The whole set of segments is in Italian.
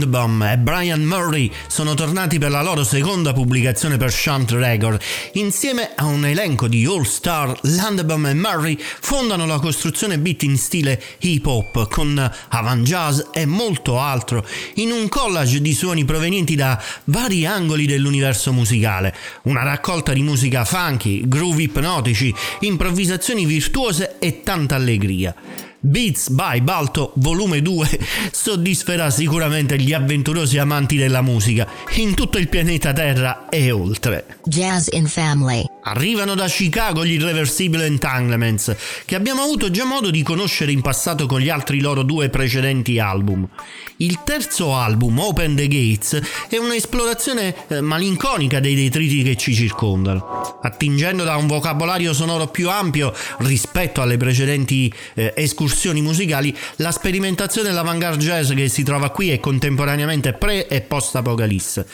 Landbaum e Brian Murray sono tornati per la loro seconda pubblicazione per Shunt Record. Insieme a un elenco di all-star, Landbaum e Murray fondano la costruzione beat in stile hip hop con avant jazz e molto altro, in un collage di suoni provenienti da vari angoli dell'universo musicale. Una raccolta di musica funky, groove ipnotici, improvvisazioni virtuose e tanta allegria. Beats by Balto volume 2 soddisferà sicuramente gli avventurosi amanti della musica in tutto il pianeta Terra e oltre. Jazz in Family. Arrivano da Chicago gli Irreversible Entanglements, che abbiamo avuto già modo di conoscere in passato con gli altri loro due precedenti album. Il terzo album, Open the Gates, è un'esplorazione eh, malinconica dei detriti che ci circondano. Attingendo da un vocabolario sonoro più ampio rispetto alle precedenti eh, escursioni musicali, la sperimentazione dell'avant-garde jazz che si trova qui è contemporaneamente pre e post apocalisse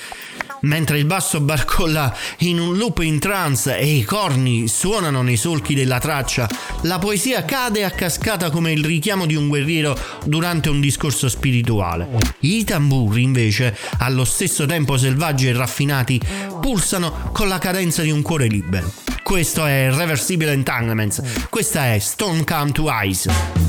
mentre il basso barcolla in un loop in trance e i corni suonano nei solchi della traccia, la poesia cade a cascata come il richiamo di un guerriero durante un discorso spirituale. I tamburi, invece, allo stesso tempo selvaggi e raffinati, pulsano con la cadenza di un cuore libero. Questo è Reversible Entanglements, questa è Stone Come to Eyes.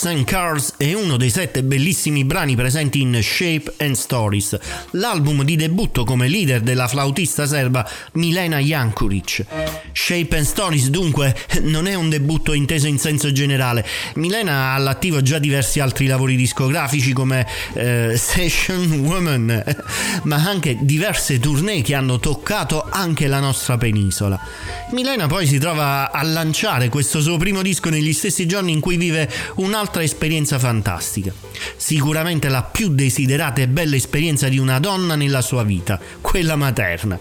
Horse and Cars è uno dei sette bellissimi brani presenti in Shape and Stories, l'album di debutto come leader della flautista serba Milena Jankuric. Shape and Stories dunque non è un debutto inteso in senso generale. Milena ha all'attivo già diversi altri lavori discografici come eh, Session Woman, ma anche diverse tournée che hanno toccato anche la nostra penisola. Milena poi si trova a lanciare questo suo primo disco negli stessi giorni in cui vive un'altra esperienza fantastica. Sicuramente la più desiderata e bella esperienza di una donna nella sua vita, quella materna.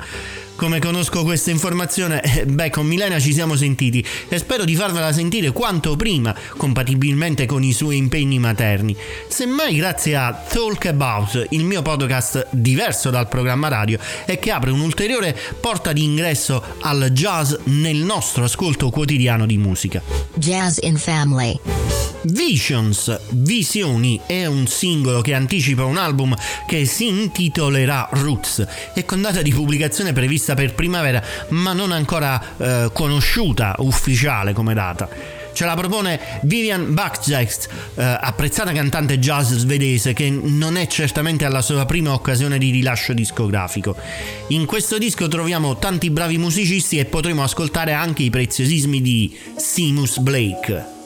Come conosco questa informazione, eh, beh, con Milena ci siamo sentiti e spero di farvela sentire quanto prima, compatibilmente con i suoi impegni materni. Semmai grazie a Talk About, il mio podcast diverso dal programma radio e che apre un'ulteriore porta di ingresso al jazz nel nostro ascolto quotidiano di musica. Jazz in Family. Visions, Visioni, è un singolo che anticipa un album che si intitolerà Roots e con data di pubblicazione prevista per primavera, ma non ancora eh, conosciuta ufficiale come data. Ce la propone Vivian Bakjeks, eh, apprezzata cantante jazz svedese che non è certamente alla sua prima occasione di rilascio discografico. In questo disco troviamo tanti bravi musicisti e potremo ascoltare anche i preziosismi di Seamus Blake.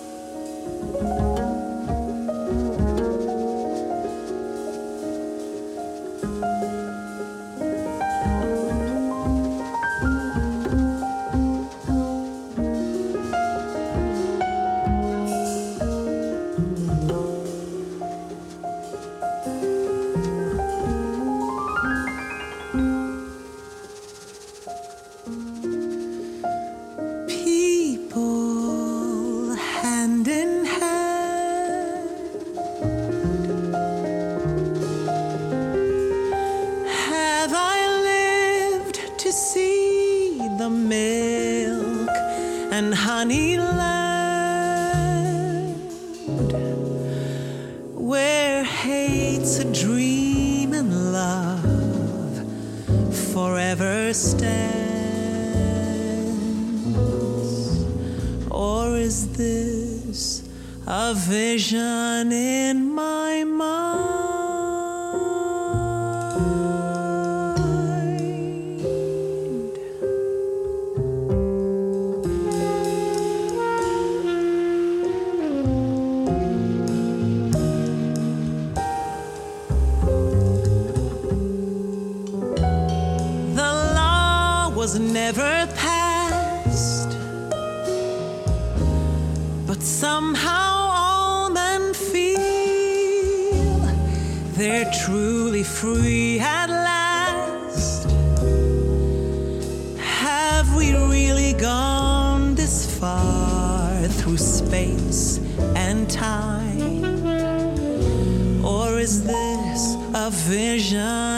Is this? A vision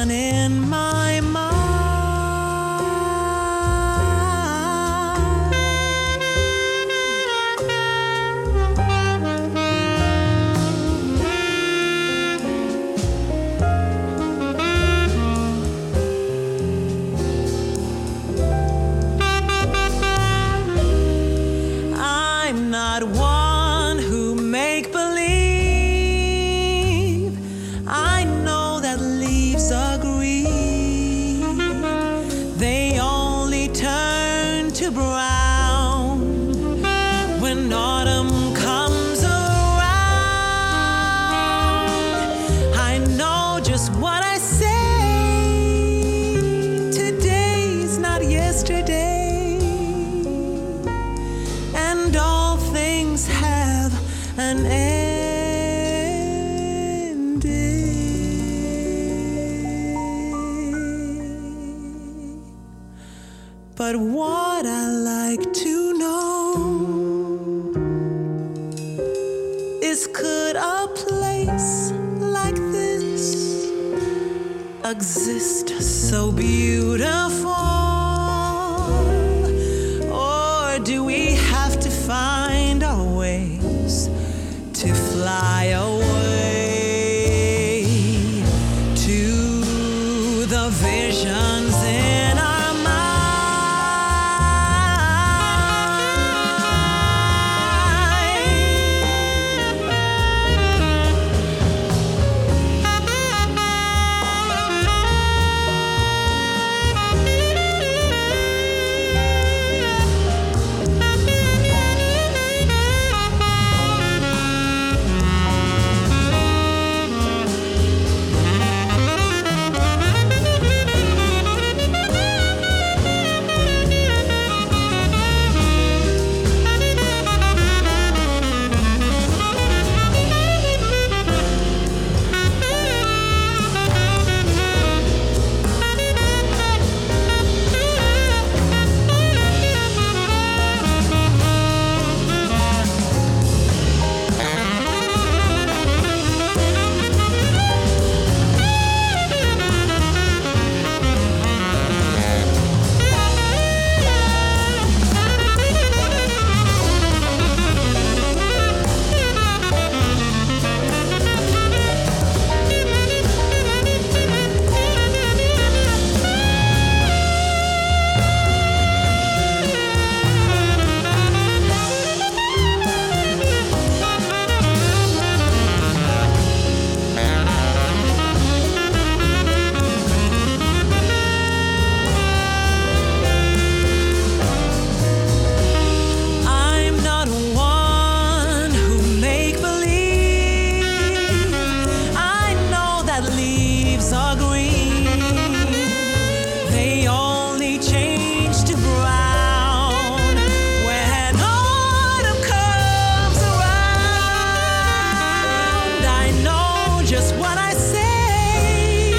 just what I say.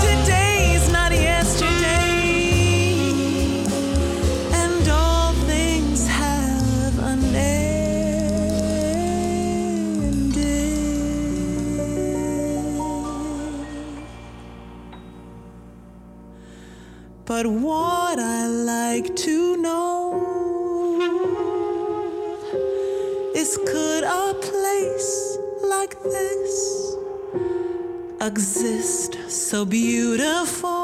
Today's not yesterday, and all things have an. But what I like to know is could a place like this exist so beautiful?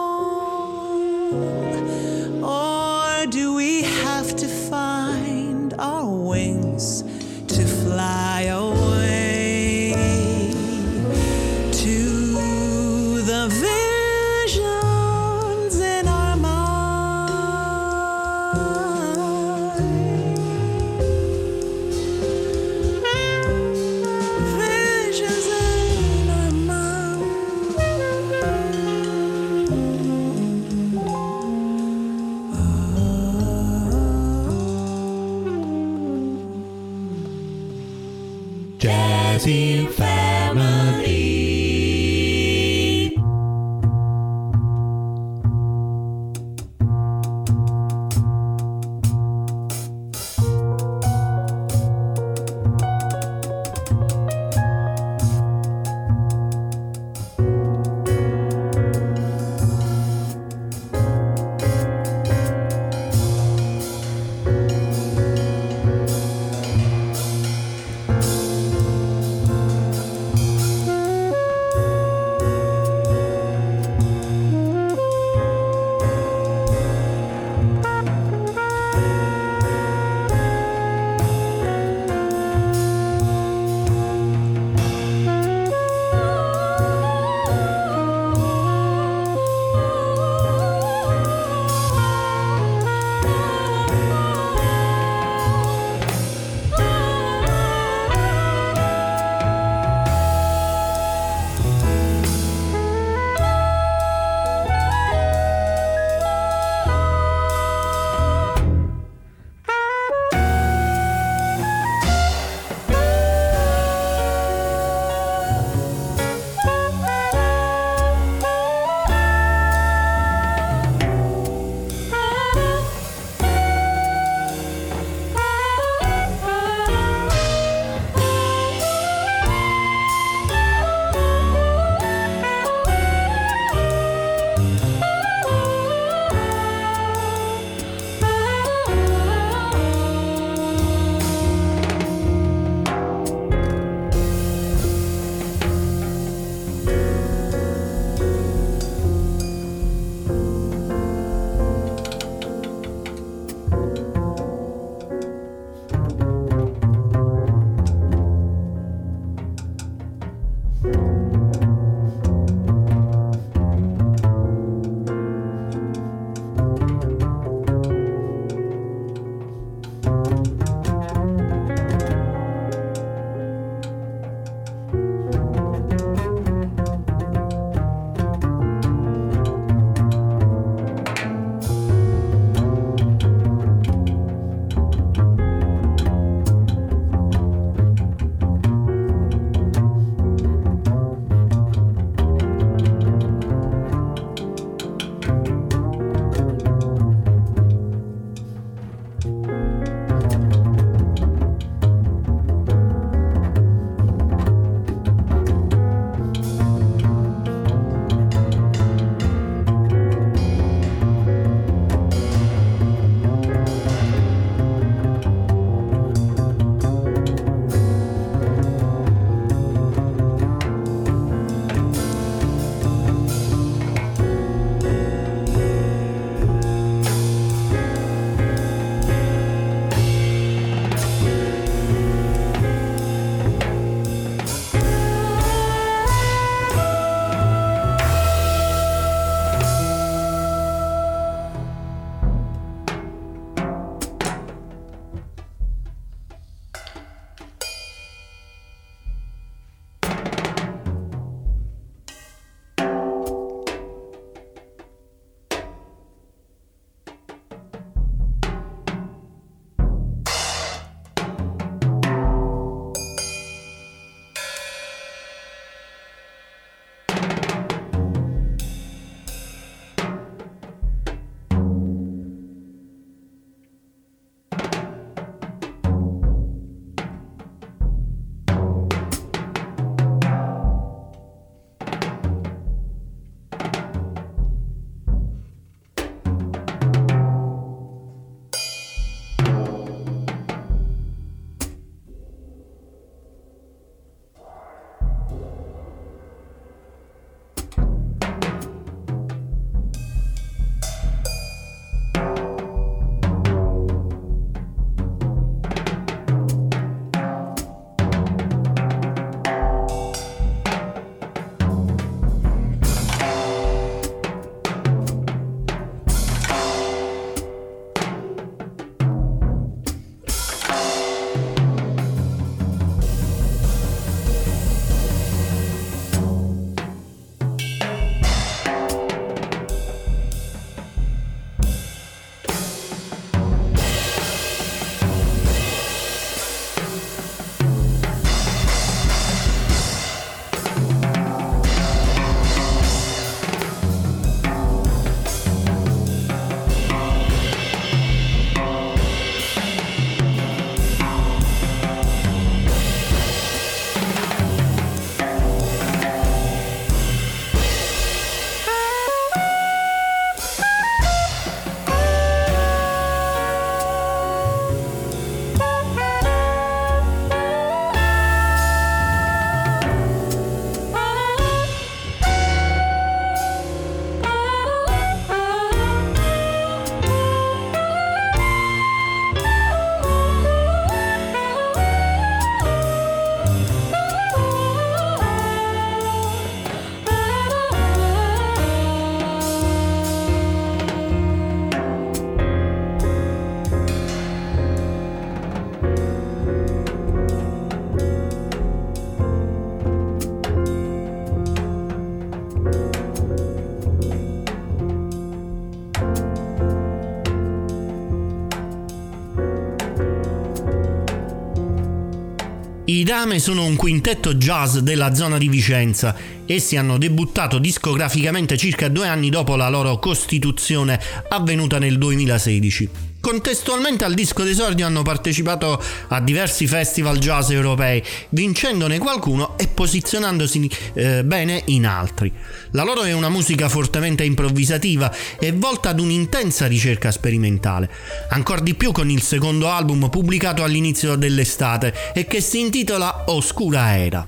Dame sono un quintetto jazz della zona di Vicenza. Essi hanno debuttato discograficamente circa due anni dopo la loro costituzione avvenuta nel 2016. Contestualmente al disco d'esordio hanno partecipato a diversi festival jazz europei, vincendone qualcuno e posizionandosi eh, bene in altri. La loro è una musica fortemente improvvisativa e volta ad un'intensa ricerca sperimentale, ancora di più con il secondo album pubblicato all'inizio dell'estate e che si intitola Oscura Era.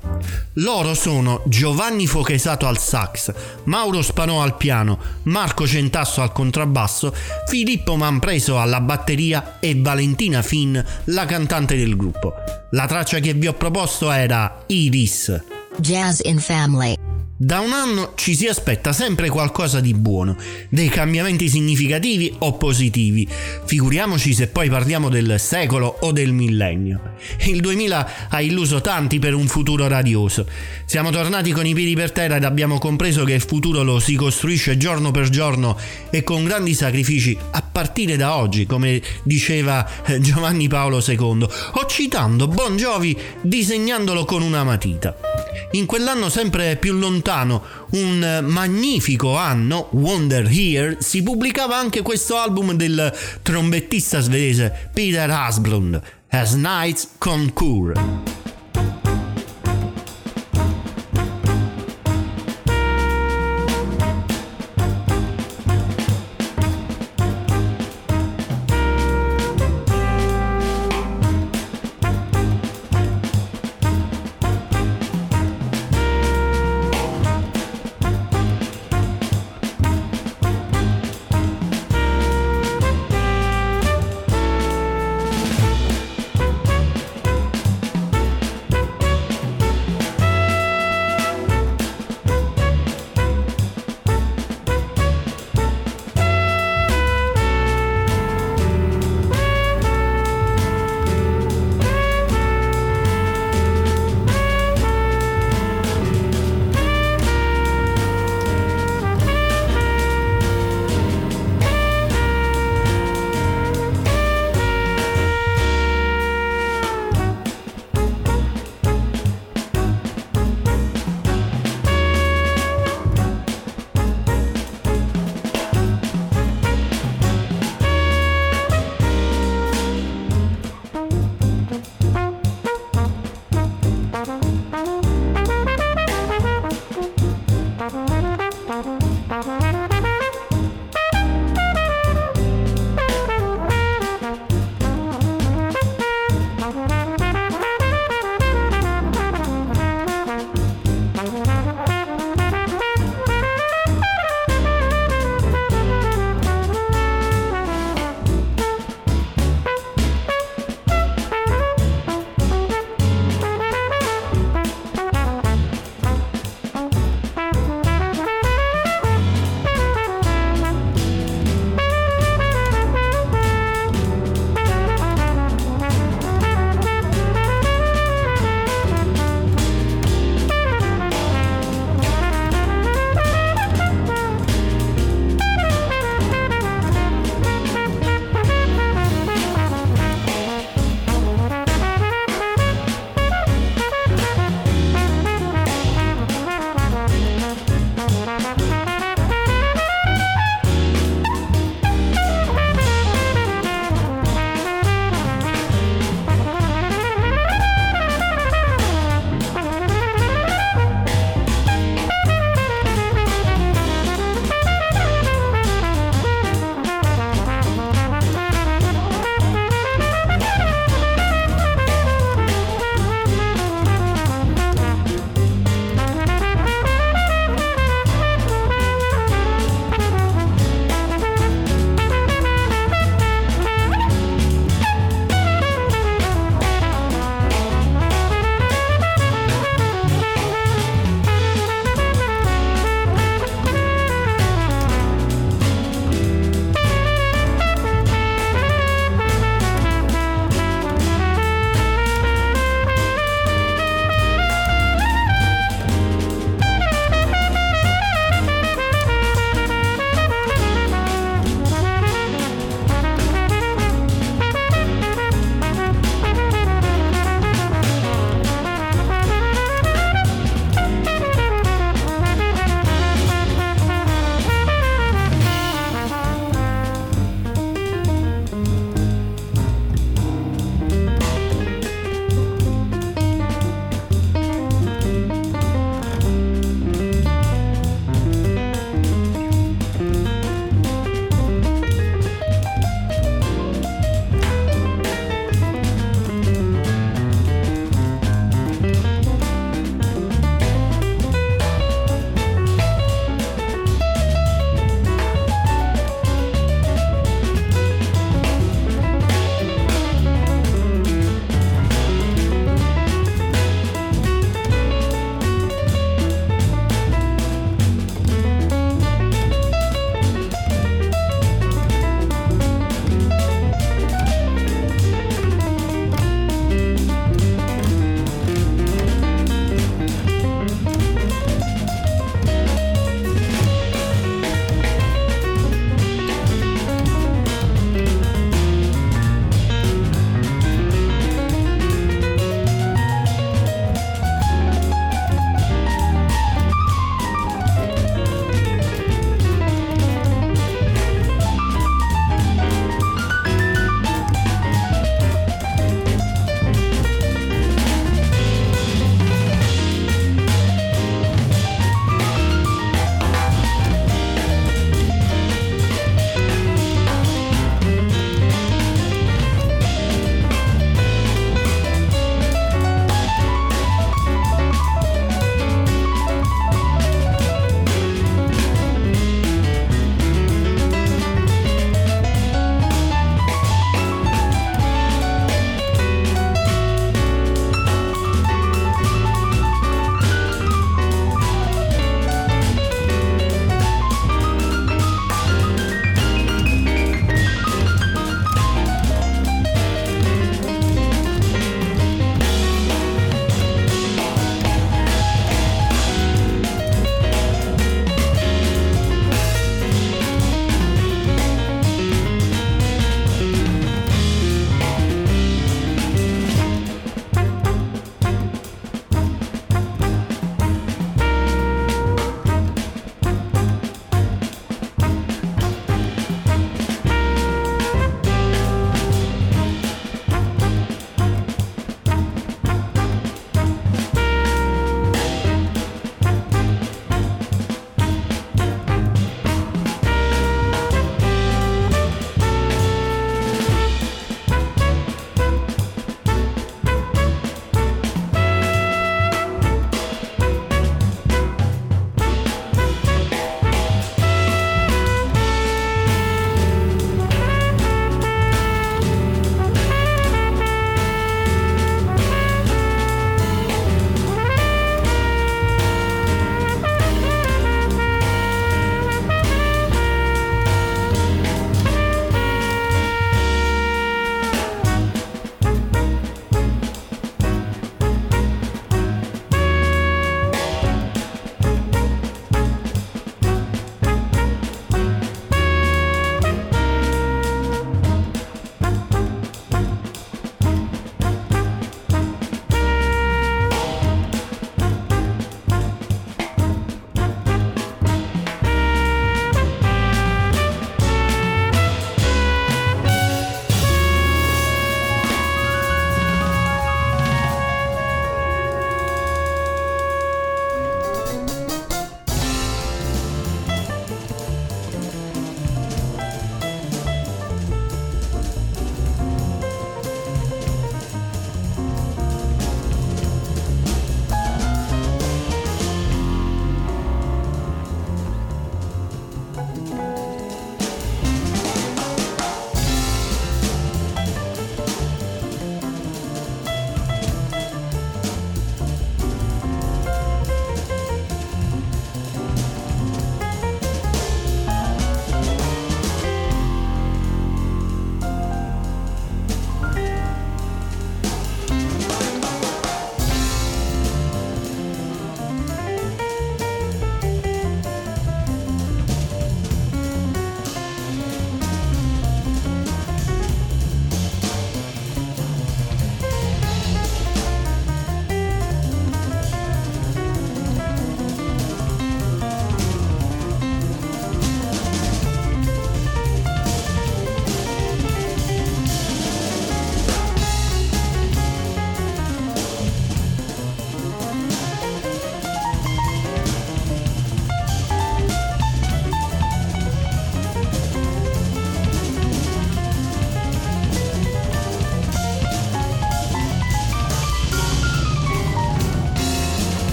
Loro sono Giovanni Fochesato al sax, Mauro Spanò al piano, Marco Centasso al contrabbasso, Filippo Manpreso alla batteria e Valentina Finn, la cantante del gruppo. La traccia che vi ho proposto era Iris. Jazz in Family. Da un anno ci si aspetta sempre qualcosa di buono, dei cambiamenti significativi o positivi. Figuriamoci se poi parliamo del secolo o del millennio. Il 2000 ha illuso tanti per un futuro radioso. Siamo tornati con i piedi per terra ed abbiamo compreso che il futuro lo si costruisce giorno per giorno e con grandi sacrifici a partire da oggi, come diceva eh, Giovanni Paolo II, o citando Bon Jovi disegnandolo con una matita. In quell'anno sempre più lontano, un magnifico anno, Wonder Here, si pubblicava anche questo album del trombettista svedese Peter Asplund, As Nights Concours.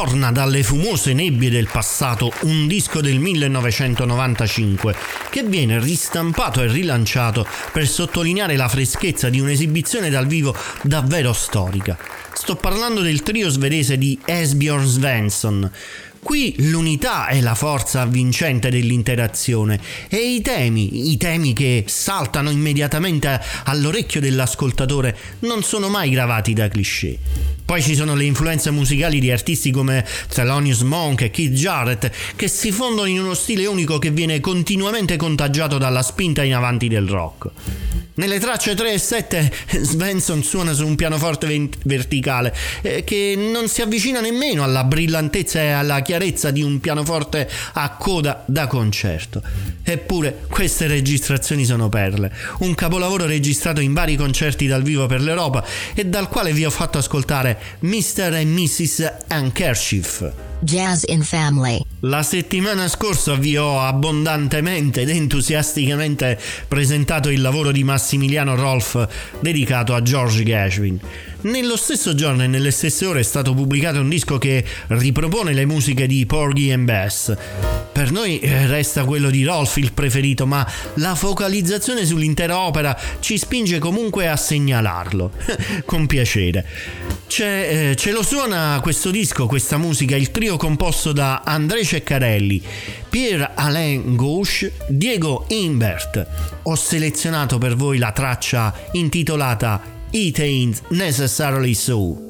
Ritorna dalle fumose nebbie del passato un disco del 1995 che viene ristampato e rilanciato per sottolineare la freschezza di un'esibizione dal vivo davvero storica. Sto parlando del trio svedese di Esbjörn Svensson. Qui l'unità è la forza vincente dell'interazione e i temi, i temi che saltano immediatamente all'orecchio dell'ascoltatore, non sono mai gravati da cliché. Poi ci sono le influenze musicali di artisti come Thelonious Monk e Keith Jarrett che si fondono in uno stile unico che viene continuamente contagiato dalla spinta in avanti del rock. Nelle tracce 3 e 7 Svensson suona su un pianoforte verticale eh, che non si avvicina nemmeno alla brillantezza e alla chiarezza di un pianoforte a coda da concerto. Eppure queste registrazioni sono perle, un capolavoro registrato in vari concerti dal vivo per l'Europa e dal quale vi ho fatto ascoltare Mr. e Mrs. Ankerchief. Jazz in Family. La settimana scorsa vi ho abbondantemente ed entusiasticamente presentato il lavoro di Massimiliano Rolf dedicato a George Gershwin. Nello stesso giorno e nelle stesse ore è stato pubblicato un disco che ripropone le musiche di Porgy and Bess. Per noi eh, resta quello di Rolf il preferito, ma la focalizzazione sull'intera opera ci spinge comunque a segnalarlo. Con piacere. C'è, eh, ce lo suona questo disco, questa musica, il trio composto da André Ceccarelli, Pierre-Alain Gauche, Diego Imbert. Ho selezionato per voi la traccia intitolata It Ain't Necessarily So.